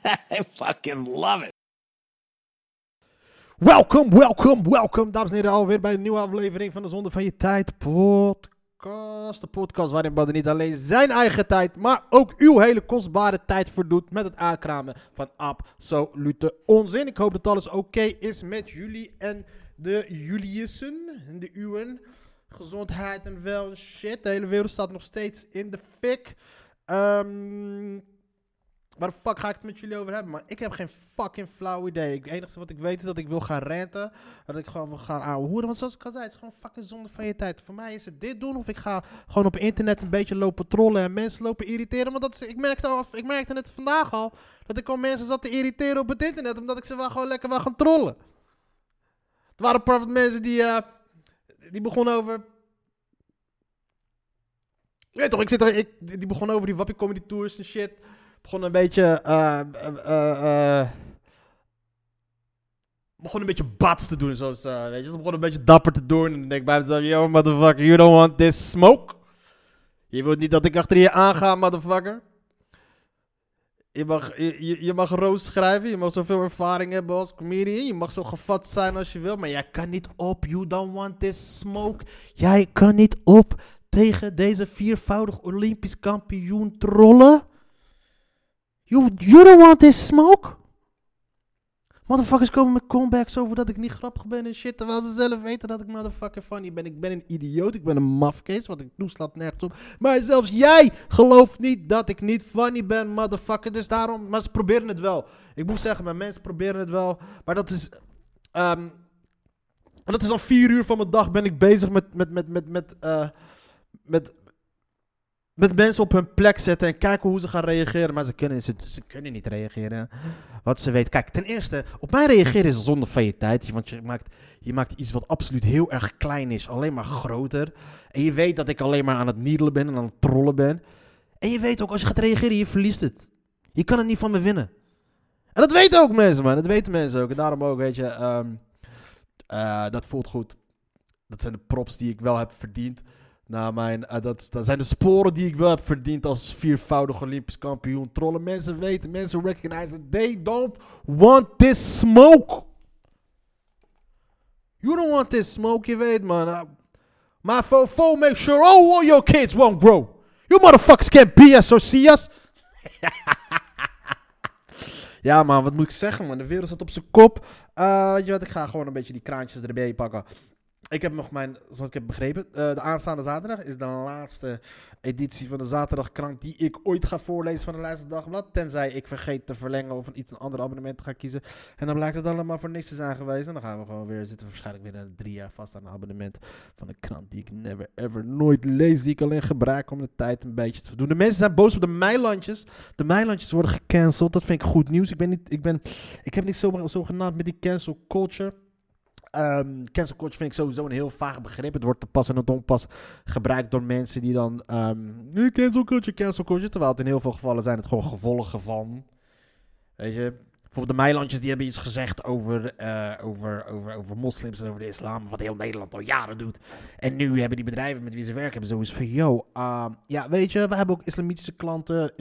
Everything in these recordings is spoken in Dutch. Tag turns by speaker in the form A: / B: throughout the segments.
A: I fucking love it.
B: Welkom, welkom, welkom, dames en heren, alweer bij een nieuwe aflevering van de Zonde van Je Tijd podcast. De podcast waarin Badden niet alleen zijn eigen tijd, maar ook uw hele kostbare tijd verdoet met het aankramen van absolute onzin. Ik hoop dat alles oké is met jullie en de Juliussen en de uwen. Gezondheid en wel shit. De hele wereld staat nog steeds in de fik. Ehm... Waar de fuck ga ik het met jullie over hebben? Maar ik heb geen fucking flauw idee. Het enige wat ik weet is dat ik wil gaan renten. Dat ik gewoon wil gaan ouwehoeren. Want zoals ik al zei, het is gewoon fucking zonde van je tijd. Voor mij is het dit doen of ik ga gewoon op internet een beetje lopen trollen en mensen lopen irriteren. Want dat ik, merkte al, ik merkte het vandaag al, dat ik al mensen zat te irriteren op het internet. Omdat ik ze wel gewoon lekker wil gaan trollen. Er waren een paar mensen die, eh, die begonnen over... Weet toch, ik zit er, ik, die begonnen over die Wappie Comedy Tours en shit begon een beetje. eh, begon een beetje bats te doen. Zoals, weet je, ze begon een beetje dapper te doen. En dan denk ik bij mezelf: Yo, motherfucker, you don't want this smoke. Je wilt niet dat ik achter je aanga, motherfucker. Je mag, je- je mag roos schrijven, je mag zoveel ervaring hebben als comedian. Je mag zo gevat zijn als je wil, maar jij kan niet op. You don't want this smoke. Jij kan niet op tegen deze viervoudig Olympisch kampioen trollen. You, you don't want this smoke? Motherfuckers komen met comebacks over dat ik niet grappig ben en shit. Terwijl ze zelf weten dat ik motherfucker funny ben. Ik ben een idioot, ik ben een mafkees, want ik doe slaat nergens op. Maar zelfs jij gelooft niet dat ik niet funny ben, motherfucker. Dus daarom, maar ze proberen het wel. Ik moet zeggen, mijn mensen proberen het wel. Maar dat is, en dat is al vier uur van mijn dag ben ik bezig met, met, met, met, met, eh, met, met mensen op hun plek zetten en kijken hoe ze gaan reageren. Maar ze kunnen, ze, ze kunnen niet reageren. Wat ze weten. Kijk, ten eerste, op mij reageren is zonde van je tijd. Want je maakt, je maakt iets wat absoluut heel erg klein is, alleen maar groter. En je weet dat ik alleen maar aan het niedelen ben en aan het trollen ben. En je weet ook, als je gaat reageren, je verliest het. Je kan het niet van me winnen. En dat weten ook mensen, man. Dat weten mensen ook. En daarom ook, weet je, ehm, eh, dat voelt goed. Dat zijn de props die ik wel heb verdiend. Nou, mijn, eh, dat, dat zijn de sporen die ik wel heb verdiend als viervoudig Olympisch kampioen. Trollen mensen weten, mensen recognize They don't want this smoke. You don't want this smoke, je weet man. Uh, my fofo make sure all, your kids won't grow. You motherfuckers can't be us or see us. ja man, wat moet ik zeggen man. De wereld staat op zijn kop. Wat, ik ga gewoon een beetje die kraantjes erbij pakken. Ik heb nog mijn, zoals ik heb begrepen, eh, de aanstaande zaterdag is de laatste editie van de zaterdagkrank die ik ooit ga voorlezen van de laatste dagblad. Tenzij ik vergeet te verlengen of een iets een ander abonnement gaan kiezen. En dan blijkt het allemaal voor niks te zijn geweest. En dan gaan we gewoon weer, zitten we waarschijnlijk weer drie jaar vast aan een abonnement van een krant die ik never ever nooit lees. Die ik alleen gebruik om de tijd een beetje te verdoen. De mensen zijn boos op de meilandjes. De meilandjes worden gecanceld. Dat vind ik goed nieuws. Ik ben niet, ik ben, ik heb niet zo, zogenaamd met die cancel culture. Ehm, cancel culture vind ik sowieso een heel vaag begrip. Het wordt te pas en te onpas gebruikt door mensen die dan... ehm, "Nee, cancel culture, cancel culture. Terwijl het in heel veel gevallen zijn het gewoon gevolgen van... Weet je... Bijvoorbeeld de Meilandjes die hebben iets gezegd over, eh, over, over, over moslims en over de islam. Wat heel Nederland al jaren doet. En nu hebben die bedrijven met wie ze werken hebben zoiets van... Yo, ehm, ja weet je, we hebben ook islamitische klanten.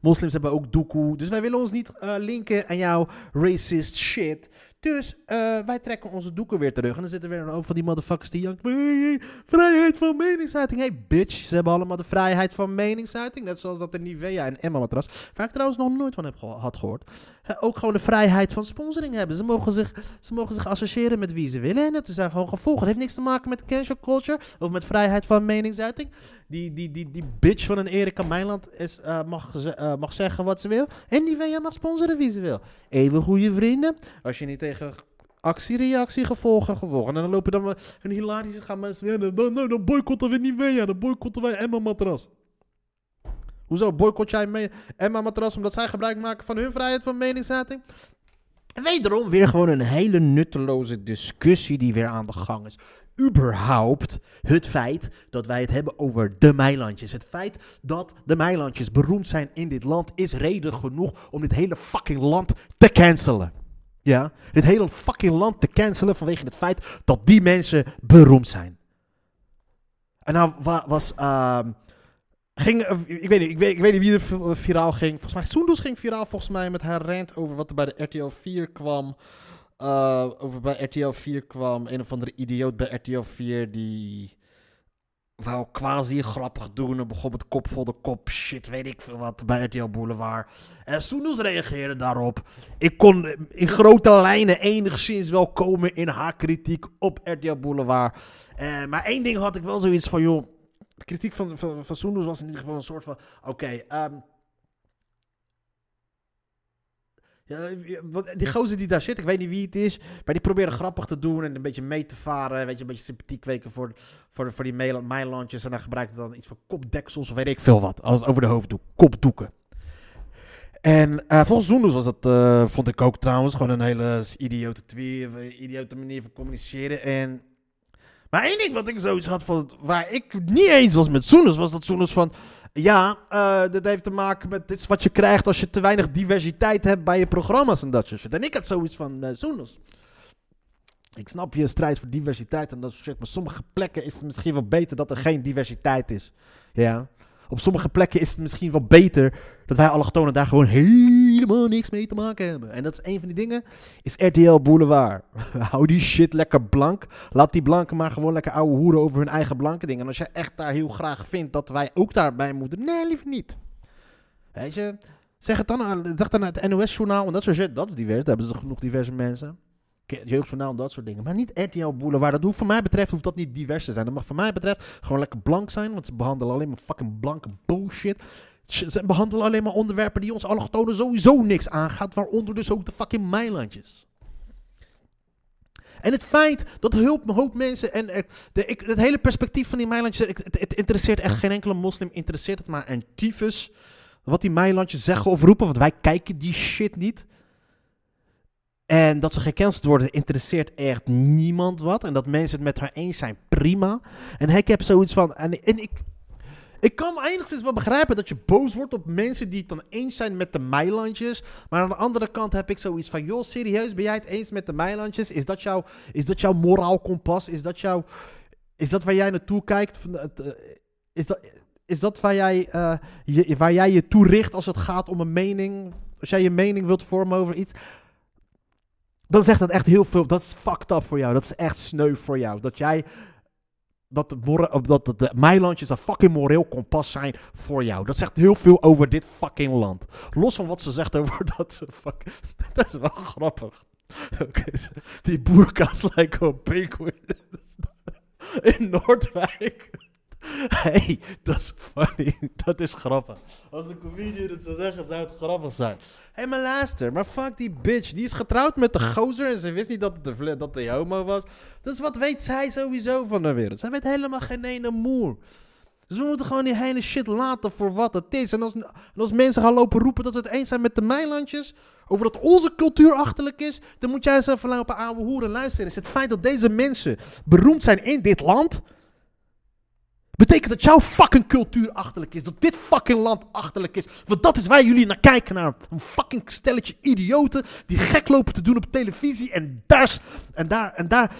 B: Moslims hebben ook doekoe. Dus wij willen ons niet eh, linken aan jouw racist shit. Dus eh, wij trekken onze doeken weer terug. En dan zitten weer een hoop van die motherfuckers die janken. "Hey, Vrijheid van meningsuiting. Hey bitch, ze hebben allemaal de vrijheid van meningsuiting. Net zoals dat de Nivea en Emma matras. Waar ik trouwens nog nooit van heb geho- had gehoord. eh, ook gewoon de vrijheid van sponsoring hebben. Ze mogen, zich, ze mogen zich associëren met wie ze willen. En dat zijn gewoon gevolgen. Het heeft niks te maken met cancel culture. Of met vrijheid van meningsuiting. Die, die, die, die bitch van een Erika Meiland is, eh, mag, ze- eh, mag zeggen wat ze wil. En Nivea mag sponsoren wie ze wil. Even goede vrienden. Als je niet tegen actie, reactie, gevolgen, gevolgen. En dan lopen dan een hilarische gaan mensen weer. Dan, dan, boycotten we Nivea, dan boycotten wij Emma Matras. Hoezo boycott jij mee Emma Matras omdat zij gebruik maken van hun vrijheid van meningsuiting? Wederom weer gewoon een hele nutteloze discussie die weer aan de gang is. Überhaupt het feit dat wij het hebben over de Meilandjes. Het feit dat de Meilandjes beroemd zijn in dit land is reden genoeg om dit hele fucking land te cancelen. Ja, dit hele fucking land te cancelen vanwege het feit dat die mensen beroemd zijn. En nou wa- was. ehm, ging, eh, ik, weet niet, ik, weet, ik weet niet wie er vi- viraal ging. Volgens mij Soendos ging viraal volgens mij met haar rant over wat er bij de RTL 4 kwam. Eh, over bij RTL 4 kwam een of andere idioot bij RTL 4 die wou quasi grappig doen en begon met kop voor de kop shit, weet ik veel wat, bij RTL Boulevard. En Soendos reageerde daarop. Ik kon in grote lijnen enigszins wel komen in haar kritiek op RTL Boulevard. Eh, maar één ding had ik wel zoiets van, joh, de kritiek van, van, van was in ieder geval een soort van, oké, ehm, wat- die gozer die daar zit, ik weet niet wie het is, maar die probeerde grappig te doen en een beetje mee te varen, weet je, een beetje sympathie kweken voor, voor, voor die mailandjes en dan gebruikte dan iets van kopdeksels of weet ik veel wat, als over de hoofddoek, kopdoeken. En eh, volgens Zoenders was dat, eh, vond ik ook trouwens, gewoon een hele idiote idiote manier van communiceren. En, maar één ding wat ik zoiets had van, waar ik niet eens was met Zoenders, was dat Zoenders van, ja, eh dit heeft te maken met, dit is wat je krijgt als je te weinig diversiteit hebt bij je programma's en dat soort shit. En ik had zoiets van, eh Zoenders. Ik snap je strijd voor diversiteit en dat soort shit, maar sommige plekken is het misschien wel beter dat er geen diversiteit is. Ja. Op sommige plekken is het misschien wel beter dat wij allochtonen daar gewoon helemaal niks mee te maken hebben. En dat is een van die dingen, is RTL Boulevard. Hou die shit lekker blank. Laat die blanken maar gewoon lekker ouwe hoeren over hun eigen blanke dingen. En als jij echt daar heel graag vindt dat wij ook daarbij moeten, nee, liever niet. Weet je, zeg het dan, zeg dan het NOS-journaal en dat soort shit. Dat is divers, daar hebben ze genoeg diverse mensen. Jeugdjournaal dat soort dingen. Maar niet RTL Boulevard. Dat hoeft voor mij betreft hoeft dat niet divers te zijn. Dat mag voor mij betreft gewoon lekker blank zijn. Want ze behandelen alleen maar fucking blanke bullshit. Ze behandelen alleen maar onderwerpen die ons allochtonen sowieso niks aangaat. Waaronder dus ook de fucking Meilandjes. En het feit dat een hoop, mensen en eh, de, ik, het hele perspectief van die Meilandjes, het, het interesseert echt geen enkele moslim, interesseert het maar een tyfus. Wat die Meilandjes zeggen of roepen, want wij kijken die shit niet. En dat ze gecanceld worden, interesseert echt niemand wat. En dat mensen het met haar eens zijn, prima. En ik heb zoiets van. En, en ik, ik kan enigszins wel begrijpen dat je boos wordt op mensen die het dan eens zijn met de Meilandjes. Maar aan de andere kant heb ik zoiets van: joh, serieus, ben jij het eens met de Meilandjes? Is dat, jouw, is dat jouw moraal kompas? Is dat, jouw, is dat waar jij naartoe kijkt? Eh, Is dat, is dat waar, jij, eh, je, waar jij je toe richt als het gaat om een mening? Als jij je mening wilt vormen over iets? dan zegt dat echt heel veel. Dat is fucked up voor jou. Dat is echt sneu voor jou. Dat jij. Dat de, dat de, de een fucking moreel kompas zijn voor jou. Dat zegt heel veel over dit fucking land. Los van wat ze zegt over dat ze fuck. Dat is wel grappig. Die boerka's lijken op penguins. In Noordwijk. hey, dat is funny. Dat is grappig. Als een comedian het zou zeggen, zou het grappig zijn. Hé, hey, maar luister, maar fuck die bitch. Die is getrouwd met de gozer en ze wist niet dat de, dat de homo was. Dus wat weet zij sowieso van de wereld? Zij weet helemaal geen ene moer. Dus we moeten gewoon die hele shit laten voor wat het is. En als, als mensen gaan lopen roepen dat ze het eens zijn met de Meilandjes... over dat onze cultuur achterlijk is... dan moet jij eens even lopen ouwe hoeren luisteren. Is het feit dat deze mensen beroemd zijn in dit land... Betekent dat jouw fucking cultuur achterlijk is. Dat dit fucking land achterlijk is. Want dat is waar jullie naar kijken. Naar een fucking stelletje idioten. Die gek lopen te doen op televisie. En daar. En daar. En daar.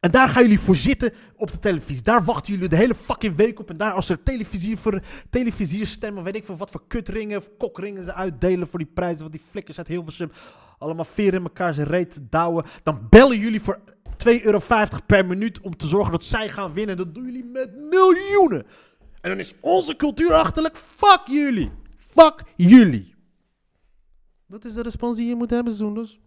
B: En daar gaan jullie voor zitten op de televisie. Daar wachten jullie de hele fucking week op. En daar als er televisier voor televisier stemmen, weet ik veel wat voor kutringen of kokringen ze uitdelen voor die prijzen. Want die flikkers uit Hilversum allemaal veren in elkaar zijn reet douwen. Dan bellen jullie voor 2,50 euro per minuut om te zorgen dat zij gaan winnen. Dat doen jullie met miljoenen. En dan is onze cultuur achterlijk. Fuck jullie. Fuck jullie. Dat is de respons die je moet hebben, Zoenders.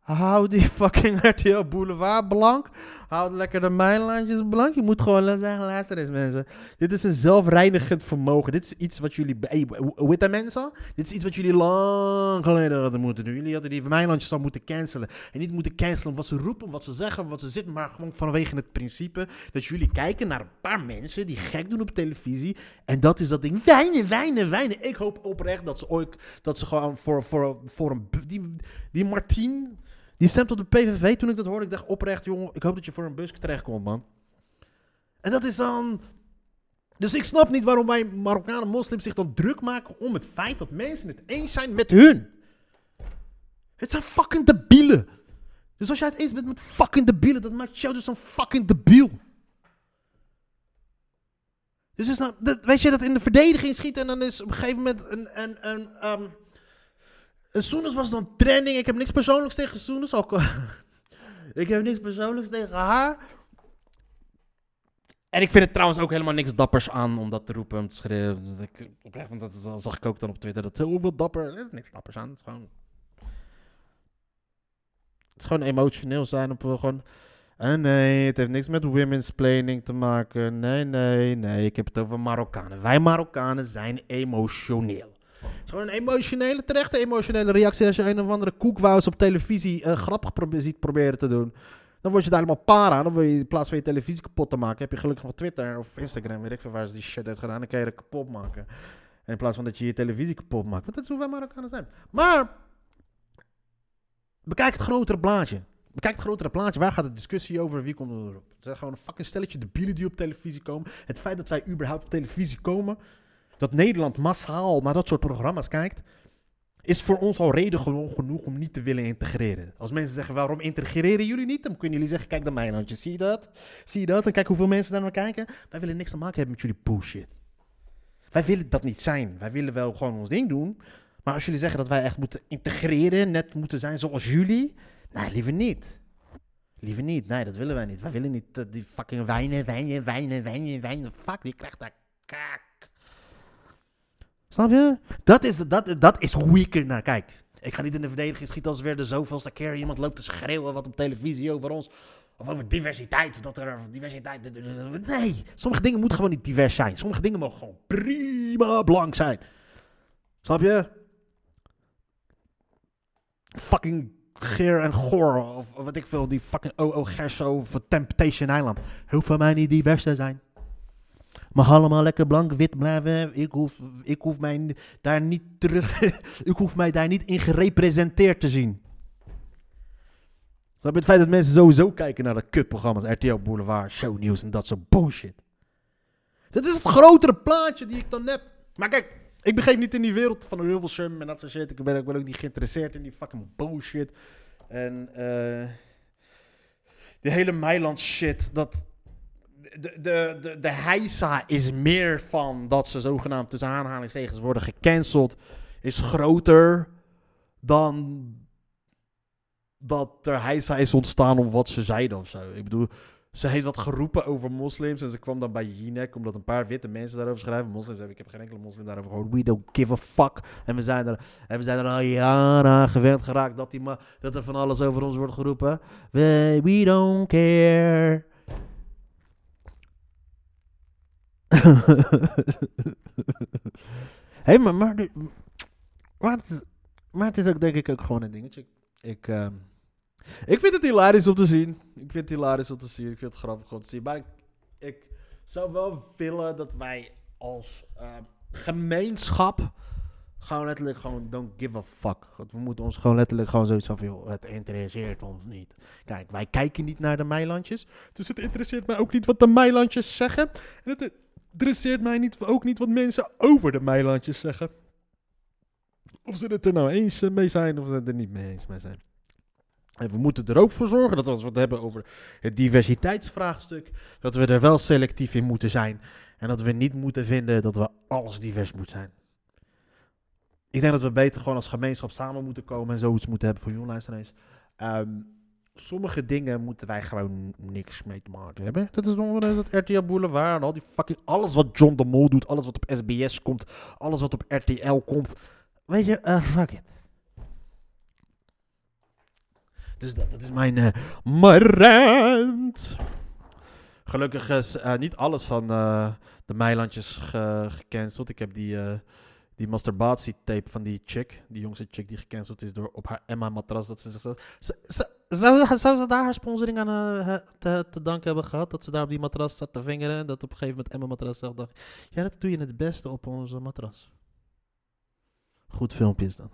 B: Hou die fucking RTL Boulevard blank. Houd lekker de mijnlandjes blank. Je moet gewoon zeggen, luister eens mensen. Dit is een zelfreinigend vermogen. Dit is iets wat jullie... Hey, witte mensen? Dit is iets wat jullie lang geleden hadden moeten doen. Jullie hadden die mijnlandjes al moeten cancelen. En niet moeten cancelen wat ze roepen, wat ze zeggen, wat ze zitten. Maar gewoon vanwege het principe dat jullie kijken naar een paar mensen die gek doen op televisie. En dat is dat ding. Wijnen, wijnen, wijnen. Ik hoop oprecht dat ze ooit... Dat ze gewoon voor, voor, voor een... Die, die Martien... Die stemt op de PVV. Toen ik dat hoorde, ik dacht oprecht, jongen, ik hoop dat je voor een bus terechtkomt, man. En dat is dan... Dus ik snap niet waarom wij Marokkanen moslims zich dan druk maken om het feit dat mensen het eens zijn met hun. Het zijn fucking debielen. Dus als jij het eens bent met fucking debielen, dat maakt jou dus een fucking debiel. Dus is nou, weet je, dat in de verdediging schieten en dan is op een gegeven moment een, een, een, en Soenes was dan trending. Ik heb niks persoonlijks tegen Soenes. Ook, ik heb niks persoonlijks tegen haar. En ik vind het trouwens ook helemaal niks dappers aan om dat te roepen, om te schreeuwen. Oprecht, want dat, zag ik ook dan op Twitter. Dat heel veel dapper. Er is niks dappers aan. Het is gewoon. Het is gewoon emotioneel zijn op gewoon. Uh, nee, het heeft niks met women's planning te maken. Nee, nee, nee. Ik heb het over Marokkanen. Wij Marokkanen zijn emotioneel. Het is gewoon een emotionele, terechte emotionele reactie als je een of andere koekwous op televisie uh, grappig ziet proberen te doen. Dan word je daar helemaal para. Dan wil je in plaats van je televisie kapot te maken, heb je gelukkig nog Twitter of Instagram, weet ik veel waar ze die shit heeft gedaan. Dan kan je het kapot maken. En in plaats van dat je je televisie kapot maakt. Want dat is hoe wij Marokkanen zijn. Maar, bekijk het grotere plaatje. Bekijk het grotere plaatje. Waar gaat de discussie over? Wie komt erop? Het zijn gewoon een fucking stelletje debielen die op televisie komen. Het feit dat wij überhaupt op televisie komen, dat Nederland massaal naar dat soort programma's kijkt, is voor ons al reden genoeg om niet te willen integreren. Als mensen zeggen, waarom integreren jullie niet? Dan kunnen jullie zeggen, kijk naar mijn landje, zie je dat? Zie je dat? En kijk hoeveel mensen naar me kijken. Wij willen niks te maken hebben met jullie bullshit. Wij willen dat niet zijn. Wij willen wel gewoon ons ding doen. Maar als jullie zeggen dat wij echt moeten integreren, net moeten zijn zoals jullie, nee, liever niet. Liever niet. Nee, dat willen wij niet. Wij willen niet uh, die fucking wijnen, wijnen, wijnen, wijnen, wijnen. Fuck, die krijgt daar kaak. Snap je? Dat is, dat, dat is hoe kijk. Ik ga niet in de verdediging schieten als weer de zoveelste keer iemand loopt te schreeuwen wat op televisie over ons. Of over diversiteit. Dat er diversiteit. Nee, sommige dingen moeten gewoon niet divers zijn. Sommige dingen mogen gewoon prima blank zijn. Snap je? Fucking Geer en Goor. Of wat ik veel. Die fucking OO Gerso van Temptation Island. Hoeft mij niet divers te zijn mag allemaal lekker blank-wit blijven. Ik hoef, ik hoef mij daar niet terug. ik hoef mij daar niet in gerepresenteerd te zien. Dat het feit dat mensen sowieso kijken naar de kutprogramma's, RTL Boulevard, Shownieuws en dat soort bullshit. Dat is het grotere plaatje die ik dan heb. Maar kijk, ik begreep niet in die wereld van Hilversum en dat soort shit. Ik ben, ik ben ook niet geïnteresseerd in die fucking bullshit. En uh, die hele Meiland shit, dat de, de, de, heisa is meer van dat ze zogenaamd tussen aanhalingstekens worden gecanceld, is groter dan dat er heisa is ontstaan om wat ze zeiden of zo. Ik bedoel, ze heeft wat geroepen over moslims en ze kwam dan bij Jinek omdat een paar witte mensen daarover schrijven. Moslims ik heb geen enkele moslim daarover gehoord. We don't give a fuck. En we zijn er, en we zijn er al jaren gewend geraakt dat, die dat er van alles over ons wordt geroepen. We, we don't care. hey, maar, maar, maar, het is, maar het is ook denk ik ook gewoon een dingetje. Ik, uh, ik vind het hilarisch om te zien. Ik vind het hilarisch om te zien. Ik vind het grappig om te zien. Maar ik, zou wel willen dat wij als uh, gemeenschap gewoon letterlijk gewoon don't give a fuck. We moeten ons gewoon letterlijk gewoon zoiets van, joh, het interesseert ons niet. Kijk, wij kijken niet naar de Meilandjes. Dus het interesseert mij ook niet wat de Meilandjes zeggen. En het interesseert mij niet, ook niet wat mensen over de Meilandjes zeggen. Of ze het er nou eens mee zijn of ze het er niet mee eens mee zijn. En we moeten er ook voor zorgen dat als we het hebben over het diversiteitsvraagstuk, dat we er wel selectief in moeten zijn. En dat we niet moeten vinden dat we alles divers moeten zijn. Ik denk dat we beter gewoon als gemeenschap samen moeten komen en zoiets moeten hebben voor jongluisteraars. Um, sommige dingen moeten wij gewoon niks mee te maken hebben. Dat is dat RTL Boulevard en al die fucking... Alles wat John de Mol doet, alles wat op SBS komt, alles wat op RTL komt. Weet je, uh, fuck it. Dus dat, dat is mijn marant. Gelukkig is eh, niet alles van de Meilandjes ge- gecanceld. Ik heb die, eh die masturbatietape van die chick, die jongste chick die gecanceld is door op haar Emma-matras. Dat ze. Ze, ze, zou, zou ze daar haar sponsoring aan eh, te, te danken hebben gehad? Dat ze daar op die matras zat te vingeren en dat op een gegeven moment Emma-matras zegt, dacht, ja, dat doe je het beste op onze matras. Goed filmpje is dat.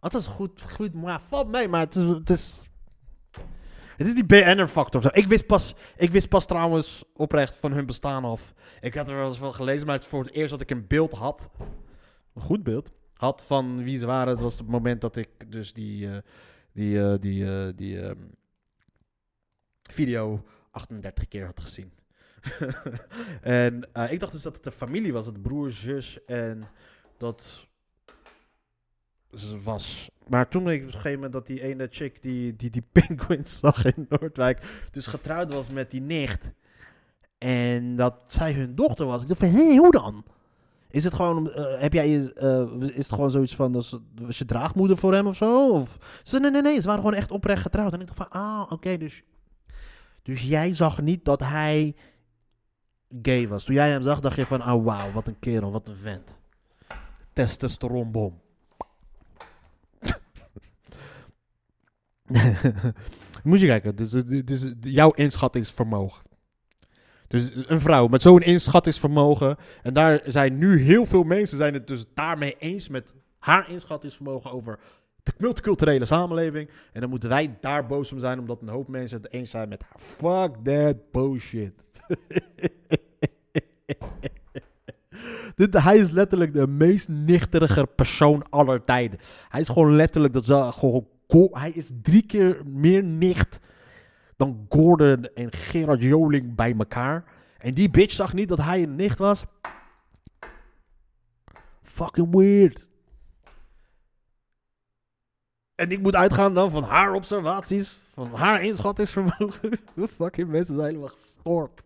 B: Het is goed, goed, maar valt mee, maar het is, het is, het is die zo. Ik wist, pas, ik wist pas trouwens oprecht van hun bestaan af. Ik had er wel eens van gelezen, maar het voor het eerst dat ik een beeld had. Een goed beeld. Had van wie ze waren. Het was het moment dat ik dus die, eh, die, eh, die, eh, die ehm, video 38 keer had gezien. en eh, ik dacht dus dat het een familie was. Dat broer, zus en dat was. Maar toen ik op een gegeven moment dat die ene chick die die, die penguins zag in Noordwijk, dus getrouwd was met die nicht. En dat zij hun dochter was. Ik dacht van, hé, hoe dan? Is het gewoon, eh, heb jij, eh, is het gewoon zoiets van, was, was je draagmoeder voor hem of zo? Of, ze nee, nee, nee, ze waren gewoon echt oprecht getrouwd. En ik dacht van, ah, oké, dus, dus jij zag niet dat hij gay was. Toen jij hem zag, dacht je van, oh wauw, wat een kerel, wat een vent. Testosteronbom. Moet je kijken, dus, dus, dus jouw inschattingsvermogen. Dus een vrouw met zo'n inschattingsvermogen. En daar zijn nu heel veel mensen zijn het dus daarmee eens met haar inschattingsvermogen over de multiculturele samenleving. En dan moeten wij daar boos om zijn, omdat een hoop mensen het eens zijn met haar. Fuck that bullshit. Dit, hij is letterlijk de meest nichterige persoon aller tijden. Hij is gewoon letterlijk dat ze gewoon. Hij is drie keer meer nicht dan Gordon en Gerard Joling bij elkaar. En die bitch zag niet dat hij een nicht was. Fucking weird. En ik moet uitgaan dan van haar observaties, van haar inschattingsvermogen. Fucking mensen zijn helemaal gestoord.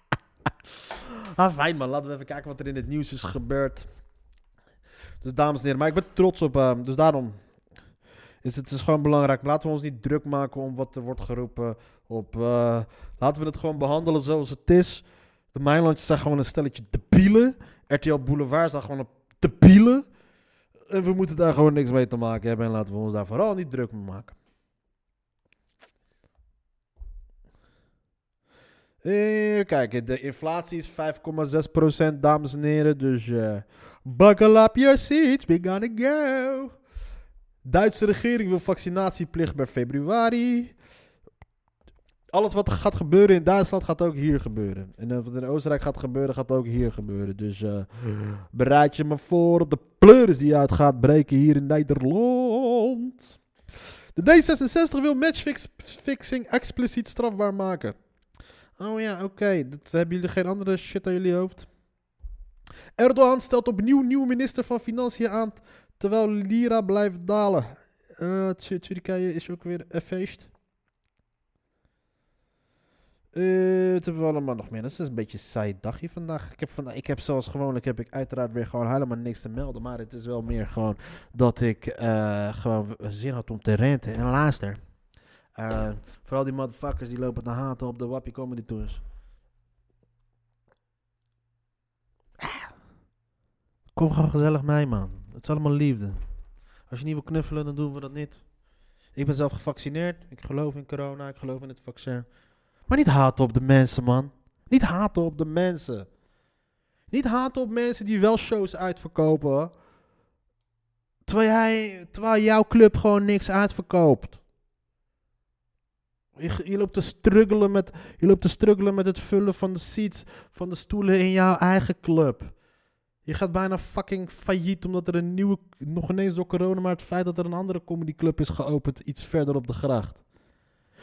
B: ah, fijn man. Laten we even kijken wat er in het nieuws is gebeurd. Dus dames en heren, maar ik ben trots op hem. Dus daarom is het is gewoon belangrijk. Laten we ons niet druk maken om wat er wordt geroepen. Op, eh, laten we het gewoon behandelen zoals het is. De Mijnlandjes zijn gewoon een stelletje debielen. RTL Boulevard zijn gewoon een debielen. En we moeten daar gewoon niks mee te maken hebben. En laten we ons daar vooral niet druk mee maken. Even kijken, de inflatie is 5,6% dames en heren. Dus eh buckle up your seats, we gonna go. Duitse regering wil vaccinatieplicht bij februari. Alles wat gaat gebeuren in Duitsland gaat ook hier gebeuren. En eh, wat in Oostenrijk gaat gebeuren, gaat ook hier gebeuren. Dus eh, bereid je maar voor op de pleuris die uit gaat breken hier in Nederland. De D66 wil matchfixing expliciet strafbaar maken. Oh ja, oké. Dat Hebben jullie geen andere shit aan jullie hoofd? Erdogan stelt opnieuw nieuwe minister van Financiën aan, terwijl Lira blijft dalen. Eh, Tur- Turkije is ook weer een feest. Eh, wat hebben we allemaal nog meer? Dat is een beetje een saai dagje vandaag. Ik heb, vandaag, ik heb zoals gewoonlijk heb ik uiteraard weer gewoon helemaal niks te melden. Maar het is wel meer gewoon dat ik eh, gewoon zin had om te renten. En luister. eh, vooral die motherfuckers die lopen te haten op de Wappie Comedy Tours. Kom gewoon gezellig mee, man. Het is allemaal liefde. Als je niet wil knuffelen, dan doen we dat niet. Ik ben zelf gevaccineerd. Ik geloof in corona. Ik geloof in het vaccin. Maar niet haten op de mensen, man. Niet haten op de mensen. Niet haten op mensen die wel shows uitverkopen. Terwijl, jij, terwijl jouw club gewoon niks uitverkoopt. Je, je, loopt te met, je loopt te struggelen met het vullen van de seats, van de stoelen in jouw eigen club. Je gaat bijna fucking failliet omdat er een nieuwe, nog ineens door corona, maar het feit dat er een andere comedyclub is geopend iets verder op de gracht.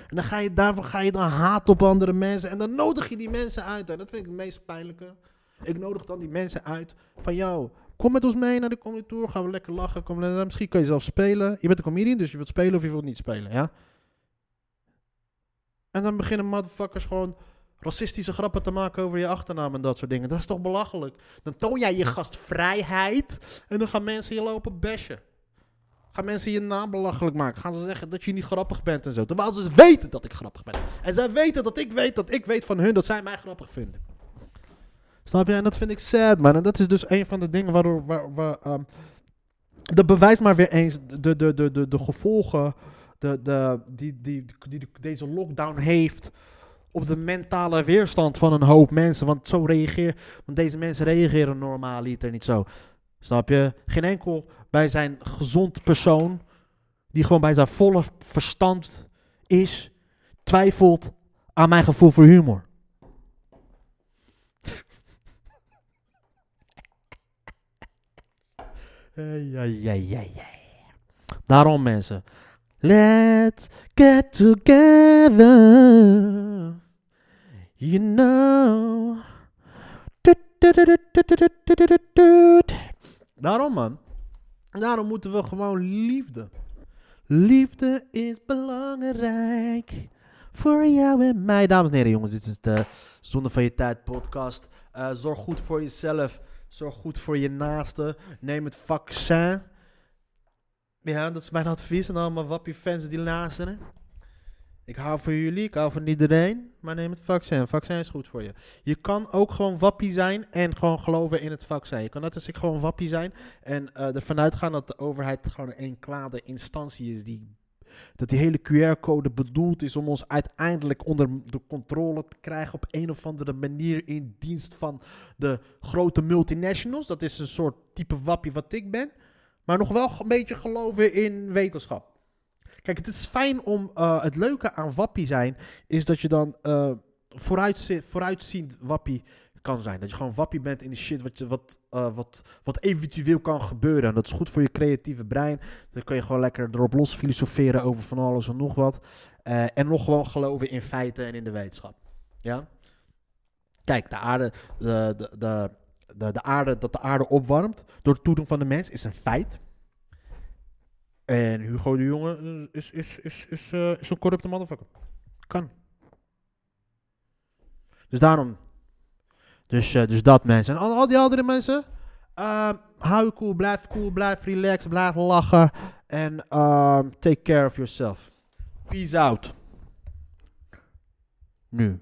B: En dan ga je daarvoor ga je dan haat op andere mensen en dan nodig je die mensen uit. En dat vind ik het meest pijnlijke. Ik nodig dan die mensen uit van jou. Kom met ons mee naar de comedy tour, gaan we lekker lachen. Kom, le- misschien kan je zelf spelen. Je bent een comedian, dus je wilt spelen of je wilt niet spelen, ja? En dan beginnen motherfuckers gewoon racistische grappen te maken over je achternaam en dat soort dingen. Dat is toch belachelijk? Dan toon jij je gastvrijheid en dan gaan mensen je lopen bashen. Gaan mensen je naam belachelijk maken. Gaan ze zeggen dat je niet grappig bent en zo. Terwijl ze weten dat ik grappig ben. En zij weten dat ik weet dat ik weet van hun dat zij mij grappig vinden. Snap je? En dat vind ik sad, man. En dat is dus een van de dingen waardoor... Waar, waar, ehm, dat bewijst maar weer eens de, de, de, de, gevolgen de, de, die, die deze lockdown heeft op de mentale weerstand van een hoop mensen. Want zo reageer, want deze mensen reageren normaaliter niet zo. Snap je? Geen enkel bij zijn gezond persoon, die gewoon bij zijn volle verstand is, twijfelt aan mijn gevoel voor humor. Ja, ja, ja, ja. Daarom mensen. Let's get together. You know. Daarom man. Daarom moeten we gewoon liefde. Liefde is belangrijk. Voor jou en mij. Dames en heren jongens, dit is de Zonde van je Tijd podcast. Zorg goed voor jezelf. Zorg goed voor je naasten. Neem het vaccin. Ja, dat is mijn advies aan allemaal wappie-fans die luisteren. Ik hou van jullie, ik hou van iedereen, maar neem het vaccin. Vaccin is goed voor je. Je kan ook gewoon wappie zijn en gewoon geloven in het vaccin. Je kan net als ik gewoon wappie zijn en uh, ervan uitgaan dat de overheid gewoon een kwade instantie is die dat die hele QR-code bedoeld is om ons uiteindelijk onder de controle te krijgen op een of andere manier in dienst van de grote multinationals. Dat is een soort type wappie wat ik ben. Maar nog wel een beetje geloven in wetenschap. Kijk, het is fijn om. Uh, het leuke aan wappie zijn. is dat je dan. Uh, vooruit, vooruitziend wappie kan zijn. Dat je gewoon wappie bent in de shit wat, je, wat, uh, wat, wat eventueel kan gebeuren. En dat is goed voor je creatieve brein. Dan kun je gewoon lekker erop los filosoferen over van alles en nog wat. En nog gewoon geloven in feiten en in de wetenschap. Ja? Kijk, de aarde, de, de, de, de, de aarde, dat de aarde opwarmt door het toedoen van de mens is een feit. En Hugo de Jonge is, is, is, is, uh, is een corrupte motherfucker. Kan. Dus daarom. Dus, uh, dus dat mensen. En al, al die andere mensen. Uh, hou je cool, blijf cool, blijf relaxed, blijf lachen. En um, take care of yourself. Peace out. Nu.